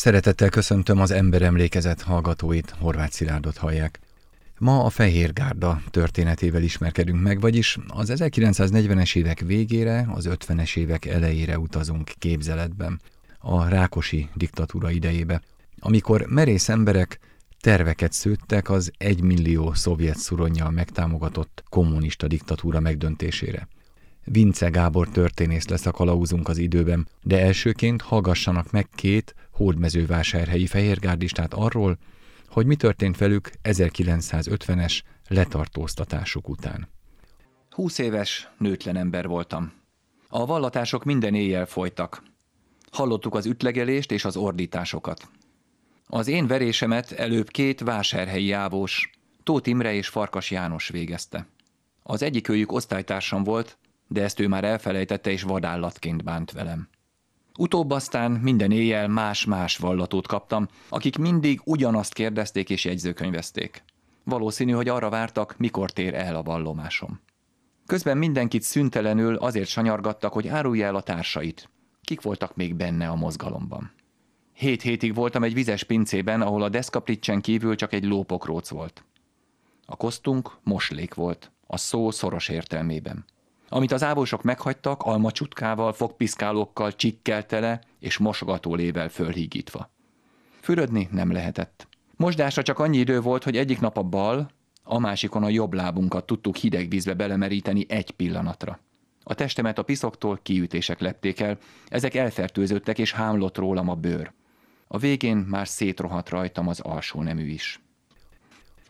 Szeretettel köszöntöm az emberemlékezet hallgatóit, Horváth Szilárdot hallják. Ma a Fehér Gárda történetével ismerkedünk meg, vagyis az 1940-es évek végére, az 50-es évek elejére utazunk képzeletben, a Rákosi diktatúra idejébe, amikor merész emberek terveket szőttek az egymillió szovjet szuronnyal megtámogatott kommunista diktatúra megdöntésére. Vince Gábor történész lesz a kalauzunk az időben, de elsőként hallgassanak meg két hódmezővásárhelyi fehérgárdistát arról, hogy mi történt velük 1950-es letartóztatásuk után. Húsz éves, nőtlen ember voltam. A vallatások minden éjjel folytak. Hallottuk az ütlegelést és az ordításokat. Az én verésemet előbb két vásárhelyi ávós, Tóth Imre és Farkas János végezte. Az egyik őjük osztálytársam volt, de ezt ő már elfelejtette és vadállatként bánt velem. Utóbb aztán minden éjjel más-más vallatót kaptam, akik mindig ugyanazt kérdezték és jegyzőkönyvezték. Valószínű, hogy arra vártak, mikor tér el a vallomásom. Közben mindenkit szüntelenül azért sanyargattak, hogy árulja el a társait. Kik voltak még benne a mozgalomban? Hét hétig voltam egy vizes pincében, ahol a deszkaplicsen kívül csak egy lópokróc volt. A kosztunk moslék volt, a szó szoros értelmében. Amit az ávósok meghagytak, almacsutkával, fogpiszkálókkal, csikkeltele és mosogatólével fölhígítva. Fürödni nem lehetett. Mosdásra csak annyi idő volt, hogy egyik nap a bal, a másikon a jobb lábunkat tudtuk hideg vízbe belemeríteni egy pillanatra. A testemet a piszoktól kiütések lepték el, ezek elfertőzöttek és hámlott rólam a bőr. A végén már szétrohadt rajtam az alsó nemű is.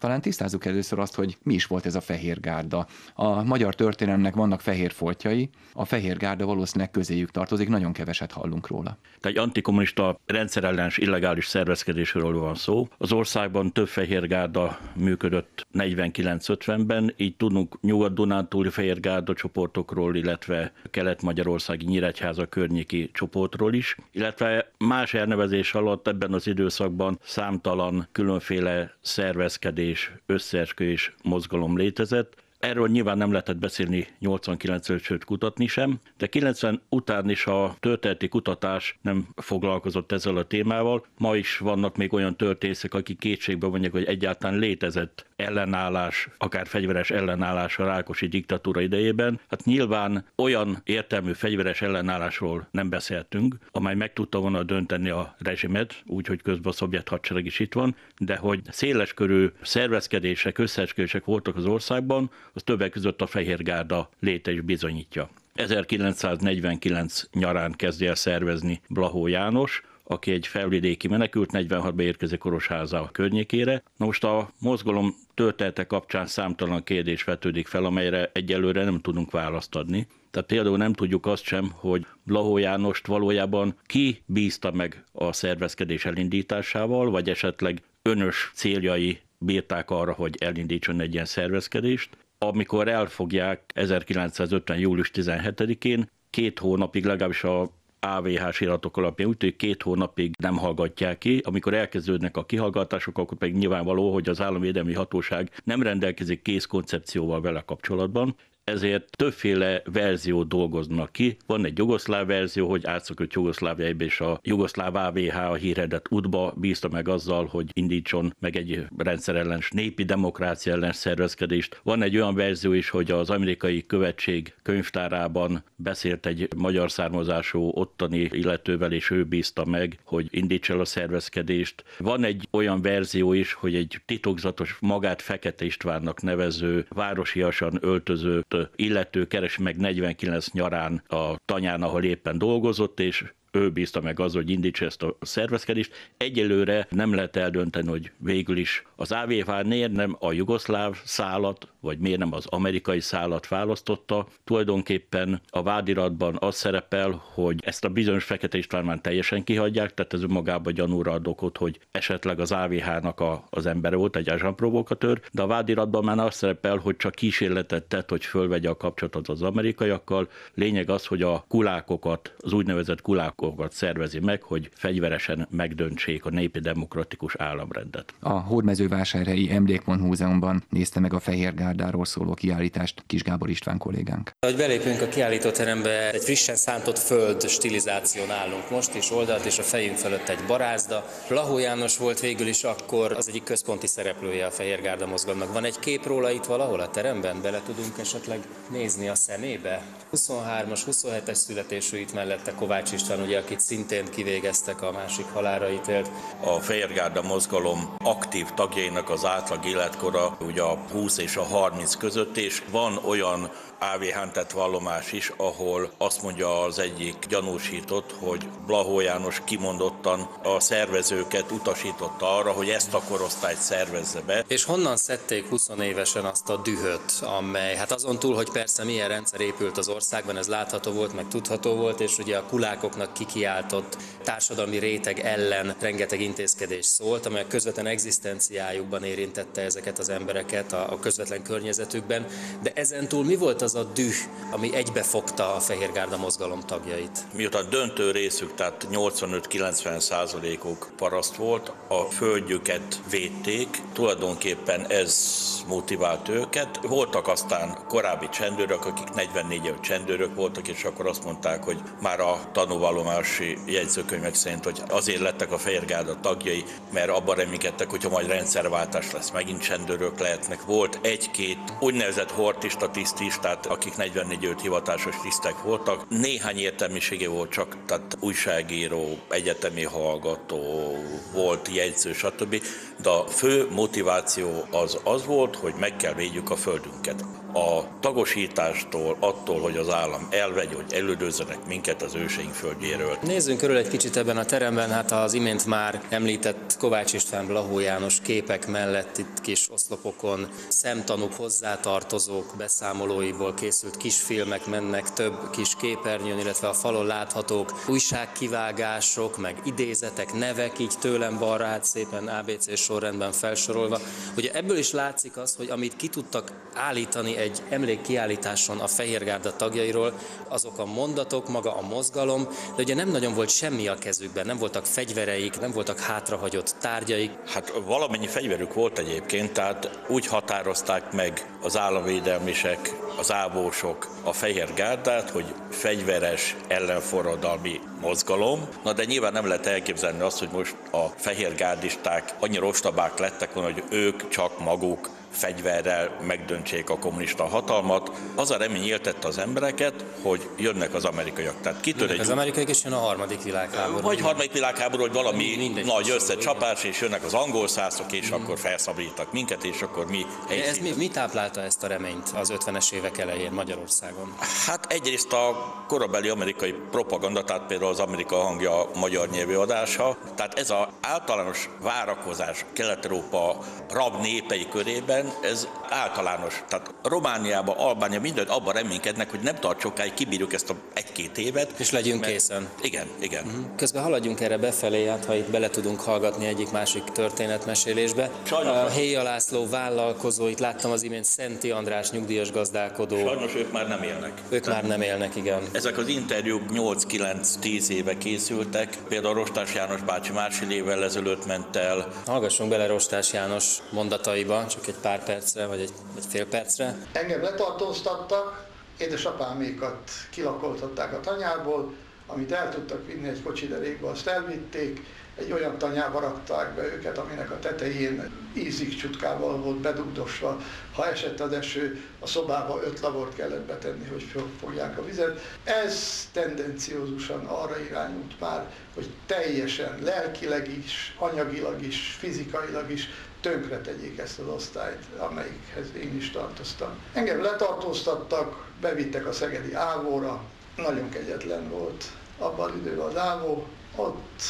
Talán tisztázzuk először azt, hogy mi is volt ez a fehér gárda. A magyar történelemnek vannak fehér foltjai, a fehér gárda valószínűleg közéjük tartozik, nagyon keveset hallunk róla. Egy antikommunista rendszerellenes illegális szervezkedésről van szó. Az országban több fehér gárda működött 49-50-ben, így tudunk Nyugat-Dunántúli fehér gárda csoportokról, illetve kelet-magyarországi Nyíregyháza környéki csoportról is, illetve más elnevezés alatt ebben az időszakban számtalan különféle szervezkedés és összeesküvés mozgalom létezett. Erről nyilván nem lehetett beszélni 89 sőt kutatni sem, de 90 után is a történeti kutatás nem foglalkozott ezzel a témával. Ma is vannak még olyan történészek, akik kétségbe mondják, hogy egyáltalán létezett ellenállás, akár fegyveres ellenállás a Rákosi diktatúra idejében. Hát nyilván olyan értelmű fegyveres ellenállásról nem beszéltünk, amely meg tudta volna dönteni a rezsimet, úgyhogy közben a szovjet hadsereg is itt van, de hogy széleskörű szervezkedések, összeesküvések voltak az országban, az többek között a Fehérgárda léte is bizonyítja. 1949 nyarán kezdi el szervezni Blahó János, aki egy felvidéki menekült, 46-ba érkezik Korosháza környékére. Na most a mozgalom története kapcsán számtalan kérdés vetődik fel, amelyre egyelőre nem tudunk választ adni. Tehát például nem tudjuk azt sem, hogy Blahó Jánost valójában ki bízta meg a szervezkedés elindításával, vagy esetleg önös céljai bírták arra, hogy elindítson egy ilyen szervezkedést. Amikor elfogják 1950. július 17-én, két hónapig legalábbis a AVH-s iratok alapján úgy két hónapig nem hallgatják ki. Amikor elkezdődnek a kihallgatások, akkor pedig nyilvánvaló, hogy az államvédelmi hatóság nem rendelkezik kész koncepcióval vele kapcsolatban, ezért többféle verziót dolgoznak ki. Van egy jugoszláv verzió, hogy átszökött Jugoszláviába, és a jugoszláv AVH a híredet útba bízta meg azzal, hogy indítson meg egy rendszerellenes népi demokrácia ellen szervezkedést. Van egy olyan verzió is, hogy az amerikai követség könyvtárában beszélt egy magyar származású ottani illetővel, és ő bízta meg, hogy indíts el a szervezkedést. Van egy olyan verzió is, hogy egy titokzatos magát Fekete Istvánnak nevező, városiasan öltözőt illető keres meg 49 nyarán a tanyán, ahol éppen dolgozott, és ő bízta meg az, hogy indítsa ezt a szervezkedést. Egyelőre nem lehet eldönteni, hogy végül is az AVH miért nem a jugoszláv szállat, vagy miért nem az amerikai szállat választotta. Tulajdonképpen a vádiratban az szerepel, hogy ezt a bizonyos Fekete István már teljesen kihagyják, tehát ez önmagában gyanúra ad okot, hogy esetleg az AVH-nak a, az embere volt, egy provokatőr, de a vádiratban már az szerepel, hogy csak kísérletet tett, hogy fölvegye a kapcsolatot az amerikaiakkal. Lényeg az, hogy a kulákokat, az úgynevezett kulák alkokat szervezi meg, hogy fegyveresen megdöntsék a népi demokratikus államrendet. A Hódmezővásárhelyi Emlékmont Múzeumban nézte meg a Fehér Gárdáról szóló kiállítást Kis Gábor István kollégánk. Ahogy belépünk a kiállítóterembe, egy frissen szántott föld stilizáción állunk most, és oldalt és a fejünk fölött egy barázda. Lahó János volt végül is akkor az egyik központi szereplője a Fehérgárda mozgalomnak. Van egy kép róla itt valahol a teremben? Bele tudunk esetleg nézni a szemébe? 23-as, 27-es születésű itt mellette Kovács István, ugye, akit szintén kivégeztek a másik halára ítélt. A Fehérgárda mozgalom aktív tagjainak az átlag életkora ugye a 20 és a 30 között, és van olyan AVH-n tett vallomás is, ahol azt mondja az egyik gyanúsított, hogy Blahó János kimondottan a szervezőket utasította arra, hogy ezt a korosztályt szervezze be. És honnan szedték 20 évesen azt a dühöt, amely, hát azon túl, hogy persze milyen rendszer épült az országban, ez látható volt, meg tudható volt, és ugye a kulákoknak kikiáltott társadalmi réteg ellen rengeteg intézkedés szólt, amely a közvetlen egzisztenciájukban érintette ezeket az embereket a közvetlen környezetükben. De ezen túl mi volt az a düh, ami egybefogta a Fehérgárda mozgalom tagjait. Miután döntő részük, tehát 85-90 százalékuk paraszt volt, a földjüket védték, tulajdonképpen ez motivált őket. Voltak aztán korábbi csendőrök, akik 44 év csendőrök voltak, és akkor azt mondták, hogy már a tanúvallomási jegyzőkönyvek szerint, hogy azért lettek a Fehérgárda tagjai, mert abban reménykedtek, hogyha majd rendszerváltás lesz, megint csendőrök lehetnek. Volt egy-két úgynevezett hortista tiszt is, tehát akik 44 őt hivatásos tisztek voltak. Néhány értelmisége volt csak, tehát újságíró, egyetemi hallgató, volt jegyző, stb. De a fő motiváció az az volt, hogy meg kell védjük a földünket a tagosítástól, attól, hogy az állam elvegy, hogy elődözzenek minket az őseink földjéről. Nézzünk körül egy kicsit ebben a teremben, hát az imént már említett Kovács István Blahó János képek mellett itt kis oszlopokon szemtanúk hozzátartozók beszámolóiból készült kisfilmek mennek több kis képernyőn, illetve a falon láthatók újságkivágások, meg idézetek, nevek így tőlem balra hát szépen ABC sorrendben felsorolva. Ugye ebből is látszik az, hogy amit ki tudtak állítani egy emlékkiállításon a Fehérgárda tagjairól, azok a mondatok, maga a mozgalom, de ugye nem nagyon volt semmi a kezükben, nem voltak fegyvereik, nem voltak hátrahagyott tárgyaik. Hát valamennyi fegyverük volt egyébként, tehát úgy határozták meg az államvédelmisek, az ávósok a Fehér Gárdát, hogy fegyveres ellenforradalmi mozgalom. Na de nyilván nem lehet elképzelni azt, hogy most a fehér gárdisták annyira ostabák lettek volna, hogy ők csak maguk fegyverrel megdöntsék a kommunista hatalmat. Az a remény éltette az embereket, hogy jönnek az amerikaiak. Tehát kitör egy... Az amerikaiak és jön a harmadik világháború. Vagy harmadik világháború, hogy valami Mindegy nagy összecsapás, és jönnek az angol szászok, és mm. akkor felszabadítak minket, és akkor mi ez mi, mi táplálta ezt a reményt az 50-es évek elején Magyarországon? Hát egyrészt a korabeli amerikai propaganda, tehát például az Amerika hangja magyar nyelvű adása. Tehát ez az általános várakozás Kelet-Európa rab népei körében, esetben ez általános. Tehát Romániában, Albánia mindent abban reménykednek, hogy nem tart sokáig, kibírjuk ezt a egy-két évet. És legyünk mert... készen. Igen, igen. Uh-huh. Közben haladjunk erre befelé, hát ha itt bele tudunk hallgatni egyik másik történetmesélésbe. Sajnos. A Héja László vállalkozó, itt láttam az imént Szenti András nyugdíjas gazdálkodó. Sajnos ők már nem élnek. Ők már nem élnek, igen. Ezek az interjúk 8-9-10 éve készültek. Például Rostás János bácsi másfél évvel ezelőtt ment el. Hallgassunk bele Rostás János mondataiba, csak egy pár pár percre, vagy egy, egy fél percre. Engem letartóztattak, édesapámékat kilakoltatták a tanyából, amit el tudtak vinni egy kocsiderékbe, azt elvitték, egy olyan tanyába rakták be őket, aminek a tetején ízik csutkával volt bedugdosva. Ha esett az eső, a szobába öt labort kellett betenni, hogy fogják a vizet. Ez tendenciózusan arra irányult már, hogy teljesen lelkileg is, anyagilag is, fizikailag is tönkre tegyék ezt az osztályt, amelyikhez én is tartoztam. Engem letartóztattak, bevittek a Szegedi Ávóra, nagyon kegyetlen volt abban az időben az Ávó, ott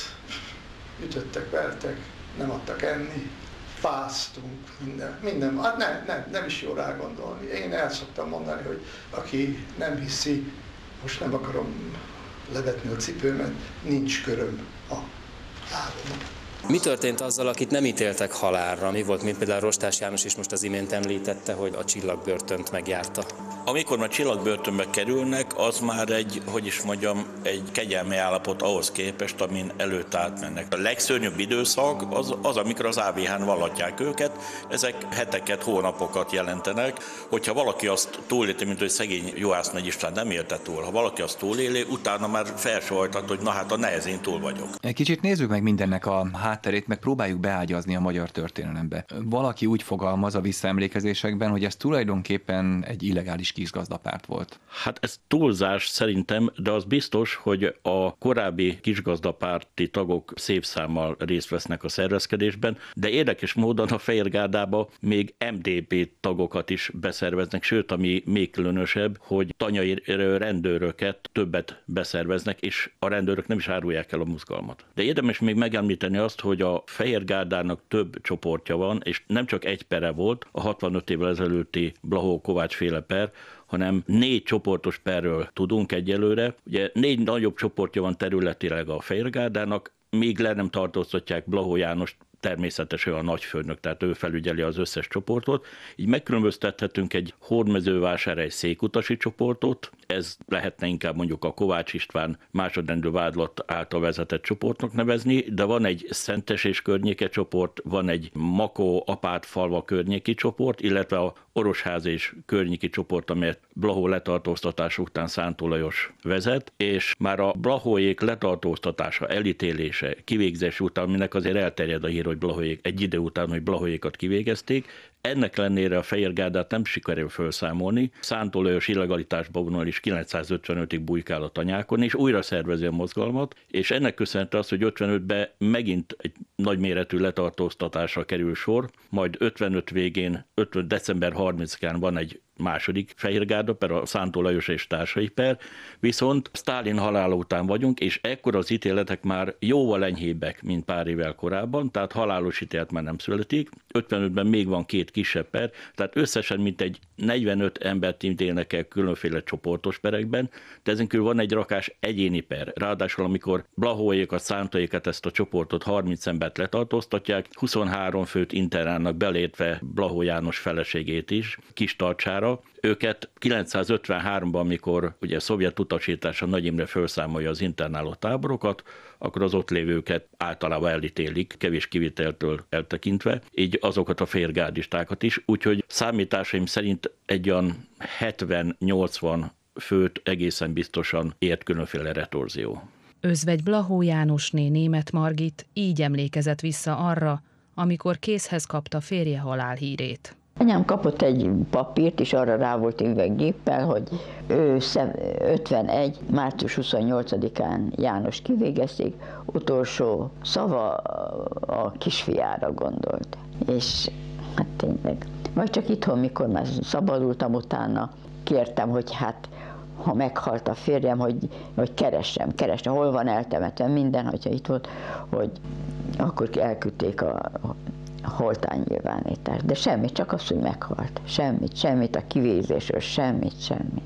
ütöttek, vertek, nem adtak enni, fáztunk, minden, minden, hát nem, nem, nem is jó rá gondolni. Én el szoktam mondani, hogy aki nem hiszi, most nem akarom levetni a cipőmet, nincs köröm a lábomon. Mi történt azzal, akit nem ítéltek halálra? Mi volt, mint például Rostás János is most az imént említette, hogy a csillagbörtönt megjárta? Amikor már csillagbörtönbe kerülnek, az már egy, hogy is mondjam, egy kegyelmi állapot ahhoz képest, amin előtt átmennek. A legszörnyűbb időszak az, az amikor az AVH-n vallatják őket, ezek heteket, hónapokat jelentenek. Hogyha valaki azt túléli, mint hogy szegény Juhász Nagy István nem élte túl, ha valaki azt túléli, utána már felsajtat, hogy na hát a nehezén túl vagyok. Egy kicsit nézzük meg mindennek a hátterét, meg próbáljuk beágyazni a magyar történelembe. Valaki úgy fogalmaz a visszaemlékezésekben, hogy ez tulajdonképpen egy illegális kisgazdapárt volt. Hát ez túlzás szerintem, de az biztos, hogy a korábbi kisgazdapárti tagok szép számmal részt vesznek a szervezkedésben, de érdekes módon a Fehérgádába még MDP tagokat is beszerveznek, sőt, ami még különösebb, hogy tanyai rendőröket többet beszerveznek, és a rendőrök nem is árulják el a mozgalmat. De érdemes még megemlíteni azt, hogy a Fehérgádának több csoportja van, és nem csak egy pere volt, a 65 évvel ezelőtti Blahó Kovács féle per, hanem négy csoportos perről tudunk egyelőre. Ugye négy nagyobb csoportja van területileg a Fehérgádának, még le nem tartóztatják Blahó Jánost természetesen a nagyfőnök, tehát ő felügyeli az összes csoportot. Így megkülönböztethetünk egy hordmezővásárhely székutasi csoportot, ez lehetne inkább mondjuk a Kovács István másodrendű vádlott által vezetett csoportnak nevezni, de van egy Szentes és környéke csoport, van egy Makó apát falva környéki csoport, illetve a Orosház és környéki csoport, amelyet Blahó letartóztatás után Szántó Lajos vezet, és már a Blahóék letartóztatása, elítélése, kivégzés után, minek azért elterjed a hír, hogy Blahóék egy idő után, hogy Blahóékat kivégezték, ennek lennére a Fehérgárdát nem sikerül felszámolni. Szántó Lajos illegalitásba vonal is 955-ig bujkál a tanyákon, és újra szervezi a mozgalmat, és ennek köszönhető az, hogy 55-ben megint egy nagyméretű letartóztatásra kerül sor, majd 55 végén, 50. december 30-án van egy második Fehérgárda per, a Szántó Lajos és társai per, viszont Stálin halála után vagyunk, és ekkor az ítéletek már jóval enyhébbek, mint pár évvel korábban, tehát halálos ítélet már nem születik. 55-ben még van két kisebb per, tehát összesen mint egy 45 embert ítélnek el különféle csoportos perekben, de ezen kívül van egy rakás egyéni per. Ráadásul, amikor Blahóékat, Szántóékat ezt a csoportot 30 embert letartóztatják, 23 főt internálnak belétve Blahó János feleségét is, kis tartsára, őket 953-ban, mikor ugye szovjet utasítása Nagy Imre felszámolja az internáló táborokat, akkor az ott lévőket általában elítélik, kevés kiviteltől eltekintve, így azokat a férgárdistákat is, úgyhogy számításaim szerint egy olyan 70-80 főt egészen biztosan ért különféle retorzió. Özvegy Blahó Jánosné német Margit így emlékezett vissza arra, amikor készhez kapta férje halálhírét. Anyám kapott egy papírt, és arra rá volt írva géppel, hogy ő 51. március 28-án János kivégezték, utolsó szava a kisfiára gondolt. És hát tényleg. Vagy csak itthon, mikor már szabadultam utána, kértem, hogy hát ha meghalt a férjem, hogy, hogy keressem, keressem, hol van eltemetve minden, hogyha itt volt, hogy akkor elküldték a holtány nyilvánítás. De semmit, csak az, hogy meghalt. Semmit, semmit a kivézésről, semmit, semmit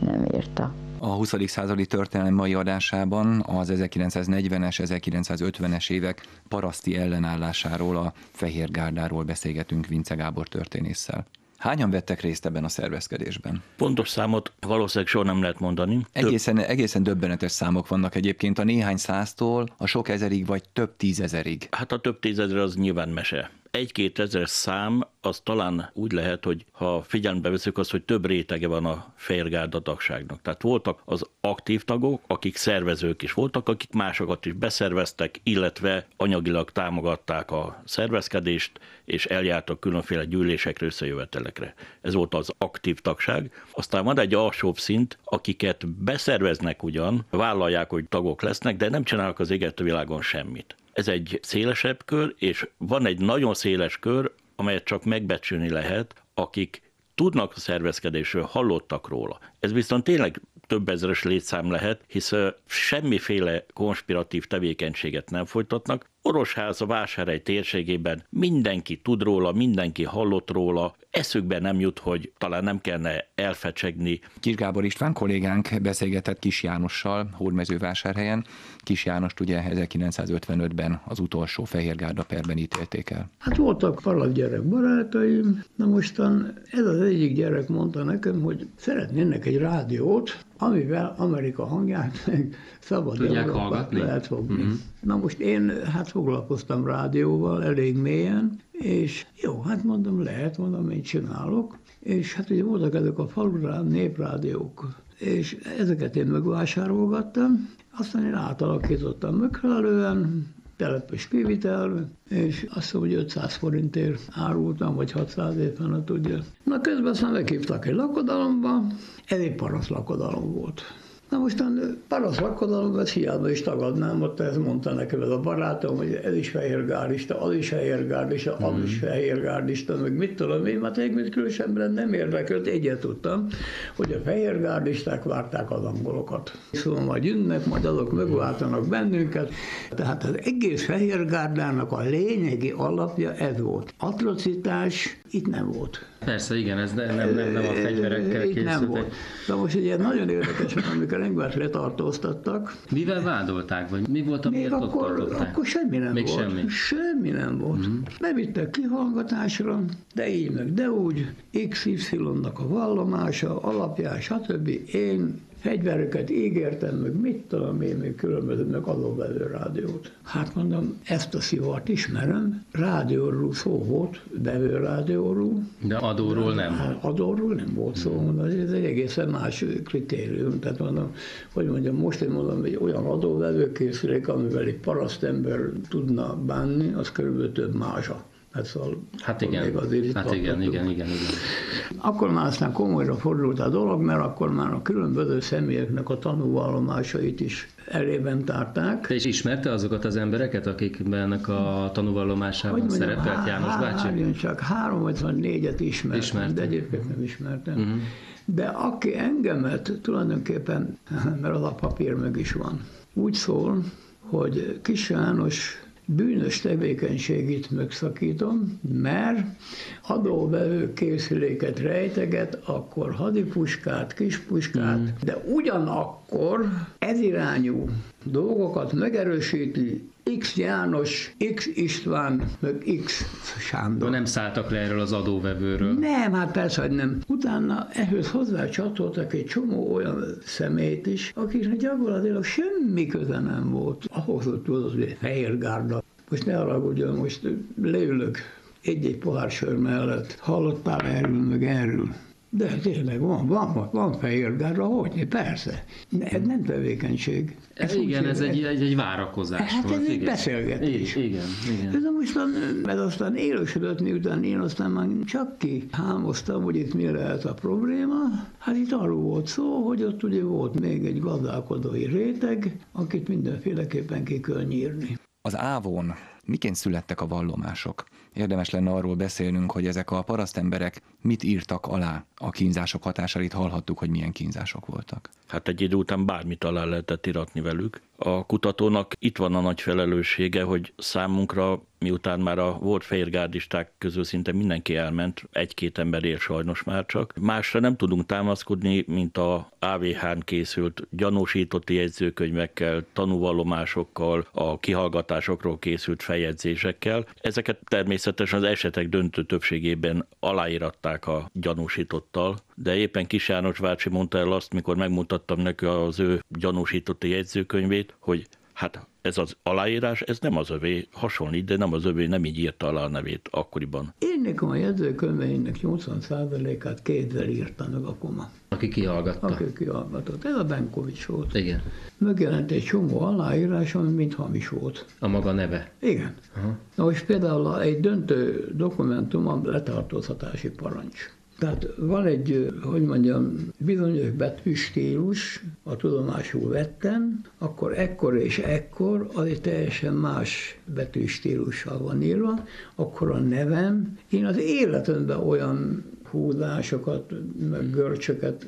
nem írta. A 20. századi történelem mai adásában az 1940-es, 1950-es évek paraszti ellenállásáról, a Fehér Gárdáról beszélgetünk Vince Gábor történésszel. Hányan vettek részt ebben a szervezkedésben? Pontos számot valószínűleg soha nem lehet mondani. Egészen, egészen döbbenetes számok vannak egyébként a néhány száztól a sok ezerig vagy több tízezerig. Hát a több tízezer az nyilván mese egy-két ezer szám, az talán úgy lehet, hogy ha figyelembe veszük azt, hogy több rétege van a fehérgárda tagságnak. Tehát voltak az aktív tagok, akik szervezők is voltak, akik másokat is beszerveztek, illetve anyagilag támogatták a szervezkedést, és eljártak különféle gyűlésekre, összejövetelekre. Ez volt az aktív tagság. Aztán van egy alsóbb szint, akiket beszerveznek ugyan, vállalják, hogy tagok lesznek, de nem csinálnak az égető világon semmit. Ez egy szélesebb kör, és van egy nagyon széles kör, amelyet csak megbecsülni lehet, akik tudnak a szervezkedésről, hallottak róla. Ez viszont tényleg több ezeres létszám lehet, hisz semmiféle konspiratív tevékenységet nem folytatnak, Orosház a vásárhely térségében mindenki tud róla, mindenki hallott róla, eszükbe nem jut, hogy talán nem kellene elfecsegni. Kis Gábor István kollégánk beszélgetett Kis Jánossal Hódmezővásárhelyen. Kis Jánost ugye 1955-ben az utolsó Fehérgárda perben ítélték el. Hát voltak palav gyerek barátaim, na mostan ez az egyik gyerek mondta nekem, hogy szeretnének egy rádiót, amivel Amerika hangját meg szabad Tudják hallgatni? lehet fogni. Uh-huh. Na most én hát foglalkoztam rádióval elég mélyen, és jó, hát mondom, lehet, mondom, én csinálok. És hát ugye voltak ezek a falurá néprádiók, és ezeket én megvásárolgattam, aztán én átalakítottam megfelelően, telepes kivitel, és azt hiszem, hogy 500 forintért árultam, vagy 600 éven, tudja. Na közben aztán meghívtak egy lakodalomba, ez egy parasz lakodalom volt. Na mostan parasz lakodalom, ezt hiába is tagadnám, ott ez mondta nekem ez a barátom, hogy ez is fehérgárdista, az is fehérgárdista, az is fehérgárdista, meg mit tudom én, mert egy különösebben nem érdekelt, egyet tudtam, hogy a fehérgárdisták várták az angolokat. Szóval majd jönnek, majd azok megváltanak bennünket. Tehát az egész fehérgárdának a lényegi alapja ez volt. Atrocitás itt nem volt. Persze, igen, ez nem, nem, nem, nem a fegyverekkel Itt nem készültek. volt. De most ugye nagyon érdekes, mert amikor engem letartóztattak, Mivel vádolták, vagy mi volt, amiért még ott akkor, tartották? akkor semmi nem Még volt. semmi. Semmi nem volt. Mm-hmm. Bevittek kihallgatásra, de így meg de úgy, XY-nak a vallomása, alapján, stb. Én fegyvereket ígértem, meg mit tudom én, még különböző, meg adóvevő rádiót. Hát mondom, ezt a szivart ismerem, rádióról szó volt, bevő rádióról, De adóról nem. Hát adóról nem volt szó, mondom, ez egy egészen más kritérium. Tehát mondom, hogy mondjam, most én mondom, hogy olyan adóvevőkészülék, amivel egy parasztember tudna bánni, az körülbelül több mázsa. Hát, szóval Hát igen, még azért itt hát igen, igen, igen, igen. Akkor már aztán komolyra fordult a dolog, mert akkor már a különböző személyeknek a tanúvallomásait is elében tárták. Te is ismerte azokat az embereket, akikben a tanúvallomásában szerepelt János bácsi? Csak, három vagy van négyet ismertem, Ismerte. de egyébként nem ismertem. Mhm. De aki engemet tulajdonképpen, mert az a papír meg is van, úgy szól, hogy Kis János bűnös tevékenységét megszakítom, mert adóvevő készüléket rejteget, akkor hadipuskát, kispuskát, Mhm. de ugyanakkor ezirányú dolgokat megerősíti X János, X István, meg X Sándor. De nem szálltak le erről az adóvevőről. Nem, hát persze, hogy nem. Utána ehhez hozzá csatoltak egy csomó olyan szemét is, akiknek gyakorlatilag semmi köze nem volt. Ahhoz, hogy tudod, hogy Fehérgárda. Most ne haragudjon, most leülök egy-egy pohár sör mellett. Hallottál erről, meg erről? De tényleg van, van, van, van Fehérgárda, hogy? Persze. Ez nem tevékenység. Ez igen, ez egy, egy, egy várakozás Hát volt. ez egy igen. beszélgetés. Igen, igen, igen. Ez aztán, ez aztán élősödött, miután én aztán már csak ki hámoztam, hogy itt mi lehet a probléma. Hát itt arról volt szó, hogy ott ugye volt még egy gazdálkodói réteg, akit mindenféleképpen ki kell nyírni. Az ávon miként születtek a vallomások? Érdemes lenne arról beszélnünk, hogy ezek a parasztemberek mit írtak alá a kínzások hatásait, hallhattuk, hogy milyen kínzások voltak. Hát egy idő után bármit alá lehetett iratni velük. A kutatónak itt van a nagy felelőssége, hogy számunkra, miután már a volt fehérgárdisták közül szinte mindenki elment, egy-két ember él sajnos már csak. Másra nem tudunk támaszkodni, mint a AVH-n készült gyanúsítotti jegyzőkönyvekkel, tanúvallomásokkal, a kihallgatásokról készült feljegyzésekkel. Ezeket természetesen az esetek döntő többségében aláíratták a gyanúsítottal, de éppen Kis János bácsi mondta el azt, mikor megmutattam neki az ő gyanúsítotti jegyzőkönyvét, hogy hát ez az aláírás, ez nem az övé, hasonlít, de nem az övé, nem így írta alá a nevét akkoriban. Én nekem a jegyzőkönyveinek 80%-át kézzel írta meg a koma, Aki kihallgatta. aki kihallgatott. Ez a Benkovics volt. Igen. Megjelent egy csomó aláírás, ami mind hamis volt. A maga neve. Igen. Aha. Na most például egy döntő dokumentum a letartóztatási parancs. Tehát van egy, hogy mondjam, bizonyos betűstílus, a tudomásul vettem, akkor ekkor és ekkor az egy teljesen más betűstílussal van írva, akkor a nevem, én az életemben olyan húzásokat, meg görcsöket,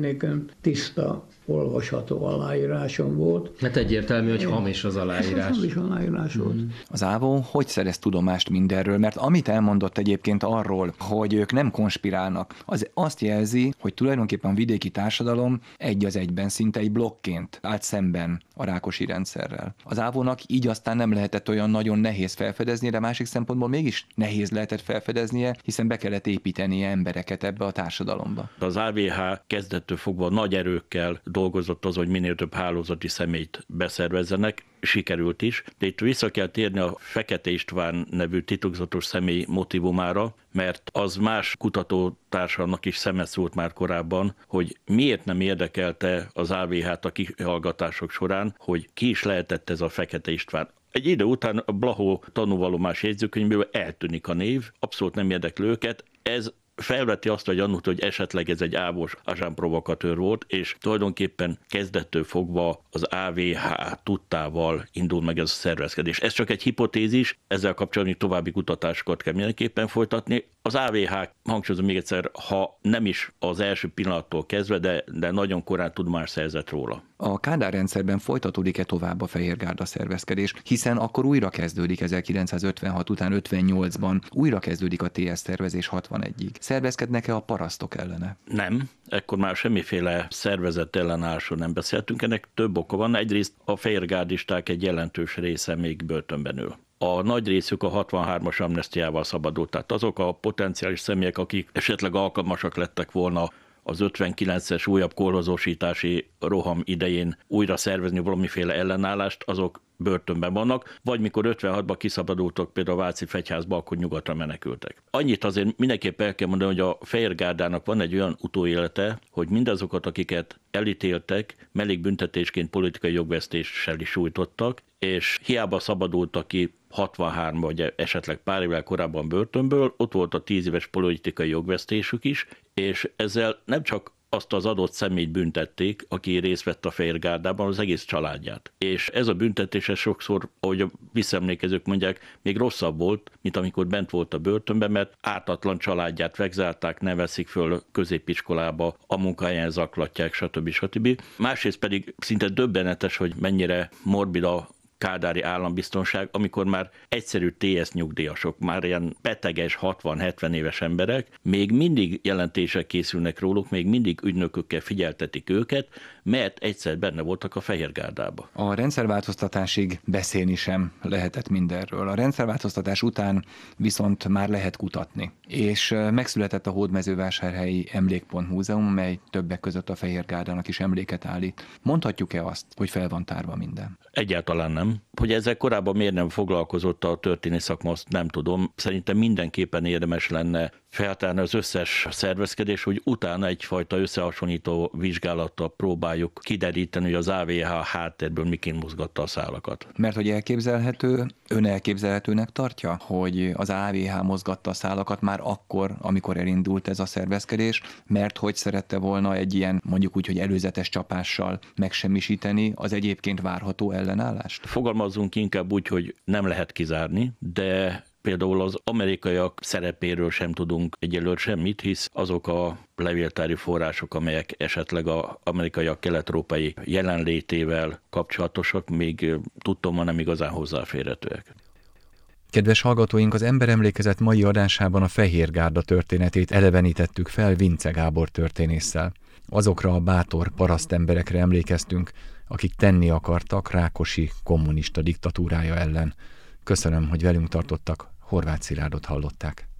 nekem tiszta olvasható aláírásom volt. Hát egyértelmű, hogy hamis az aláírás. Hát hamis aláírás volt. Mm. Az Ávó hogy szerez tudomást mindenről? Mert amit elmondott egyébként arról, hogy ők nem konspirálnak, az azt jelzi, hogy tulajdonképpen a vidéki társadalom egy az egyben, szinte egy blokként állt szemben a rákosi rendszerrel. Az Ávónak így aztán nem lehetett olyan nagyon nehéz felfedezni, de másik szempontból mégis nehéz lehetett felfedeznie, hiszen be kellett építenie embereket ebbe a társadalomba. Az AVH kezdettől fogva nagy erőkkel dolgozott az, hogy minél több hálózati szemét beszervezzenek, sikerült is, de itt vissza kell térni a Fekete István nevű titokzatos személy motivumára, mert az más kutatótársának is szemet szólt már korábban, hogy miért nem érdekelte az AVH-t a kihallgatások során, hogy ki is lehetett ez a Fekete István. Egy idő után a Blahó tanúvalomás jegyzőkönyvből eltűnik a név, abszolút nem érdekli őket, ez felveti azt a gyanút, hogy esetleg ez egy ávos azsán provokatőr volt, és tulajdonképpen kezdettől fogva az AVH tudtával indul meg ez a szervezkedés. Ez csak egy hipotézis, ezzel kapcsolatban további kutatásokat kell mindenképpen folytatni. Az AVH, hangsúlyozom még egyszer, ha nem is az első pillanattól kezdve, de, de nagyon korán már szerzett róla. A Kádár rendszerben folytatódik-e tovább a Fehérgárda szervezkedés, hiszen akkor újra kezdődik 1956 után 58-ban, újra kezdődik a TS szervezés 61-ig. Szervezkednek-e a parasztok ellene? Nem, ekkor már semmiféle szervezett ellenállásról nem beszéltünk, ennek több oka van. Egyrészt a fehérgárdisták egy jelentős része még börtönben ül a nagy részük a 63-as amnestiával szabadult. Tehát azok a potenciális személyek, akik esetleg alkalmasak lettek volna az 59-es újabb korhozósítási roham idején újra szervezni valamiféle ellenállást, azok börtönben vannak, vagy mikor 56-ban kiszabadultak például a Váci fegyházba, akkor nyugatra menekültek. Annyit azért mindenképp el kell mondani, hogy a Fehérgárdának van egy olyan utóélete, hogy mindazokat, akiket elítéltek, mellékbüntetésként politikai jogvesztéssel is sújtottak, és hiába szabadultak ki 63 vagy esetleg pár évvel korábban börtönből, ott volt a 10 éves politikai jogvesztésük is, és ezzel nem csak azt az adott személyt büntették, aki részt vett a Fehérgárdában, az egész családját. És ez a büntetés ez sokszor, ahogy a visszaemlékezők mondják, még rosszabb volt, mint amikor bent volt a börtönben, mert ártatlan családját vegzálták, ne föl középiskolába, a munkáján zaklatják, stb. stb. Másrészt pedig szinte döbbenetes, hogy mennyire morbid a kádári állambiztonság, amikor már egyszerű TS nyugdíjasok, már ilyen beteges 60-70 éves emberek, még mindig jelentések készülnek róluk, még mindig ügynökökkel figyeltetik őket, mert egyszer benne voltak a fehérgárdába. A rendszerváltoztatásig beszélni sem lehetett mindenről. A rendszerváltoztatás után viszont már lehet kutatni. És megszületett a Hódmezővásárhelyi Emlékpont Múzeum, mely többek között a Fehérgárdának is emléket állít. Mondhatjuk-e azt, hogy fel van tárva minden? Egyáltalán nem. um, Hogy ezzel korábban miért nem foglalkozott a történész szakma, azt nem tudom. Szerintem mindenképpen érdemes lenne feltárni az összes szervezkedés, hogy utána egyfajta összehasonlító vizsgálattal próbáljuk kideríteni, hogy az AVH háttérből miként mozgatta a szálakat. Mert hogy elképzelhető, ön elképzelhetőnek tartja, hogy az AVH mozgatta a szálakat már akkor, amikor elindult ez a szervezkedés, mert hogy szerette volna egy ilyen mondjuk úgy, hogy előzetes csapással megsemmisíteni az egyébként várható ellenállást? Fogalmazzunk inkább úgy, hogy nem lehet kizárni, de Például az amerikaiak szerepéről sem tudunk egyelőre semmit, hisz azok a levéltári források, amelyek esetleg az amerikaiak kelet-európai jelenlétével kapcsolatosak, még tudtom, ma nem igazán hozzáférhetőek. Kedves hallgatóink, az emberemlékezet mai adásában a Fehér Gárda történetét elevenítettük fel Vince Gábor történésszel. Azokra a bátor parasztemberekre emlékeztünk, akik tenni akartak Rákosi kommunista diktatúrája ellen. Köszönöm, hogy velünk tartottak, Horváth Szilárdot hallották.